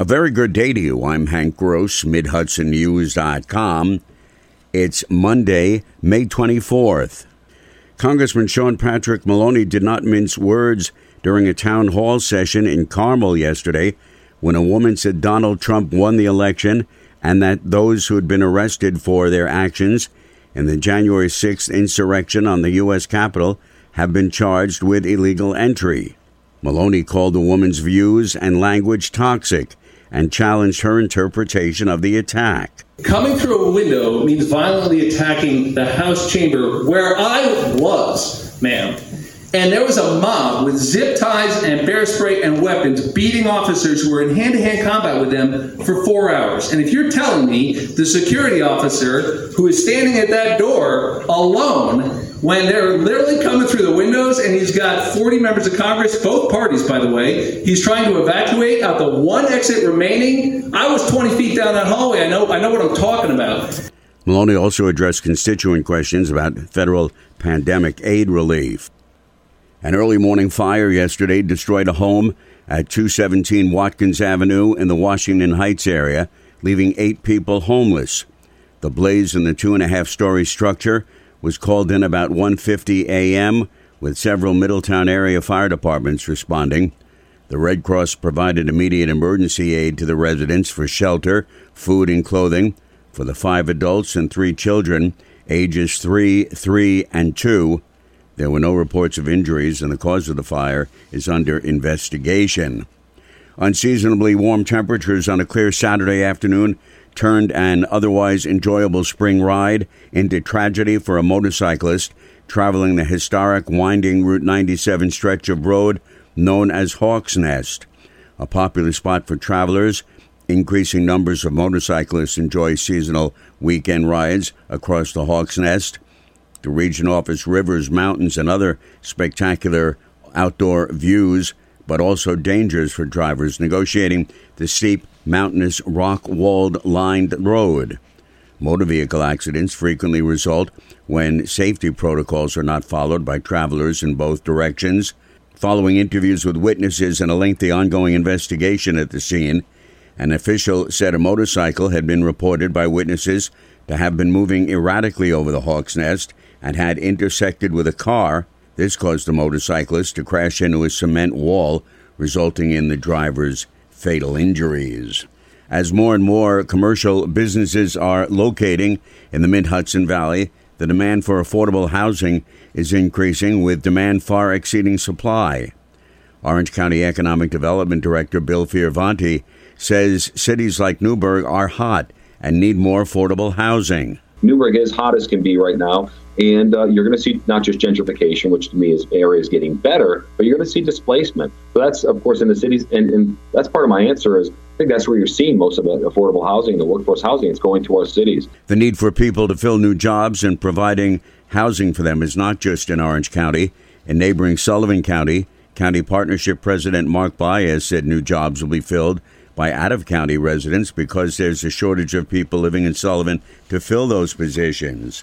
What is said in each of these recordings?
A very good day to you. I'm Hank Gross, MidHudsonNews.com. It's Monday, May 24th. Congressman Sean Patrick Maloney did not mince words during a town hall session in Carmel yesterday when a woman said Donald Trump won the election and that those who had been arrested for their actions in the January 6th insurrection on the U.S. Capitol have been charged with illegal entry. Maloney called the woman's views and language toxic and challenged her interpretation of the attack. Coming through a window means violently attacking the House chamber where I was, ma'am. And there was a mob with zip ties and bear spray and weapons beating officers who were in hand to hand combat with them for four hours. And if you're telling me the security officer who is standing at that door alone when they're literally coming through the windows and he's got 40 members of Congress, both parties, by the way. He's trying to evacuate out the one exit remaining. I was 20 feet down that hallway. I know, I know what I'm talking about. Maloney also addressed constituent questions about federal pandemic aid relief. An early morning fire yesterday destroyed a home at 217 Watkins Avenue in the Washington Heights area, leaving eight people homeless. The blaze in the two and a half story structure was called in about 1:50 a.m. with several Middletown area fire departments responding. The Red Cross provided immediate emergency aid to the residents for shelter, food, and clothing for the five adults and three children, ages 3, 3, and 2. There were no reports of injuries, and the cause of the fire is under investigation. Unseasonably warm temperatures on a clear Saturday afternoon turned an otherwise enjoyable spring ride into tragedy for a motorcyclist traveling the historic winding Route 97 stretch of road known as Hawks Nest. A popular spot for travelers, increasing numbers of motorcyclists enjoy seasonal weekend rides across the Hawks Nest. The region offers rivers, mountains, and other spectacular outdoor views, but also dangers for drivers negotiating the steep mountainous rock walled lined road. Motor vehicle accidents frequently result when safety protocols are not followed by travelers in both directions. Following interviews with witnesses and a lengthy ongoing investigation at the scene, an official said a motorcycle had been reported by witnesses to have been moving erratically over the Hawk's Nest and had intersected with a car. This caused the motorcyclist to crash into a cement wall, resulting in the driver's fatal injuries. As more and more commercial businesses are locating in the mid Hudson Valley, the demand for affordable housing is increasing with demand far exceeding supply. Orange County Economic Development Director Bill Fioravanti says cities like Newburgh are hot and need more affordable housing. Newburgh is hot as can be right now. And uh, you're going to see not just gentrification, which to me is areas getting better, but you're going to see displacement. So that's, of course, in the cities. And, and that's part of my answer is I think that's where you're seeing most of the affordable housing, the workforce housing. It's going to our cities. The need for people to fill new jobs and providing housing for them is not just in Orange County. In neighboring Sullivan County, County Partnership President Mark Baez said new jobs will be filled by out of county residents because there's a shortage of people living in Sullivan to fill those positions.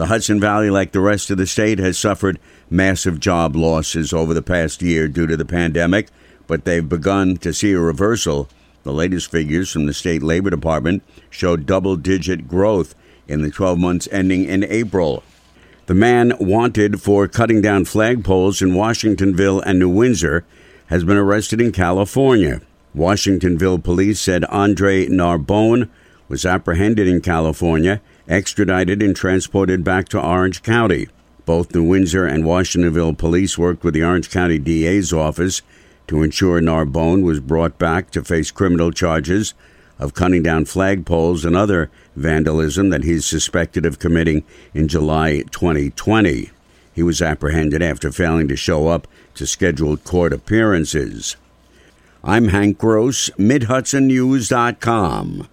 The Hudson Valley, like the rest of the state, has suffered massive job losses over the past year due to the pandemic, but they've begun to see a reversal. The latest figures from the state labor department show double digit growth in the 12 months ending in April. The man wanted for cutting down flagpoles in Washingtonville and New Windsor has been arrested in California. Washingtonville police said Andre Narbonne was apprehended in California extradited and transported back to Orange County. Both the Windsor and Washingtonville police worked with the Orange County DA's office to ensure Narbonne was brought back to face criminal charges of cutting down flagpoles and other vandalism that he's suspected of committing in July 2020. He was apprehended after failing to show up to scheduled court appearances. I'm Hank Gross, MidHudsonNews.com.